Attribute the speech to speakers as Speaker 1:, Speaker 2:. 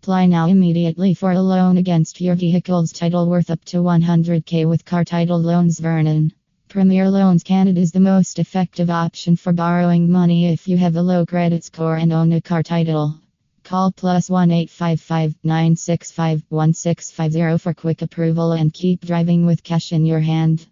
Speaker 1: Apply now immediately for a loan against your vehicle's title worth up to 100k with Car Title Loans Vernon. Premier Loans Canada is the most effective option for borrowing money if you have a low credit score and own a car title. Call plus 1 855 965 1650 for quick approval and keep driving with cash in your hand.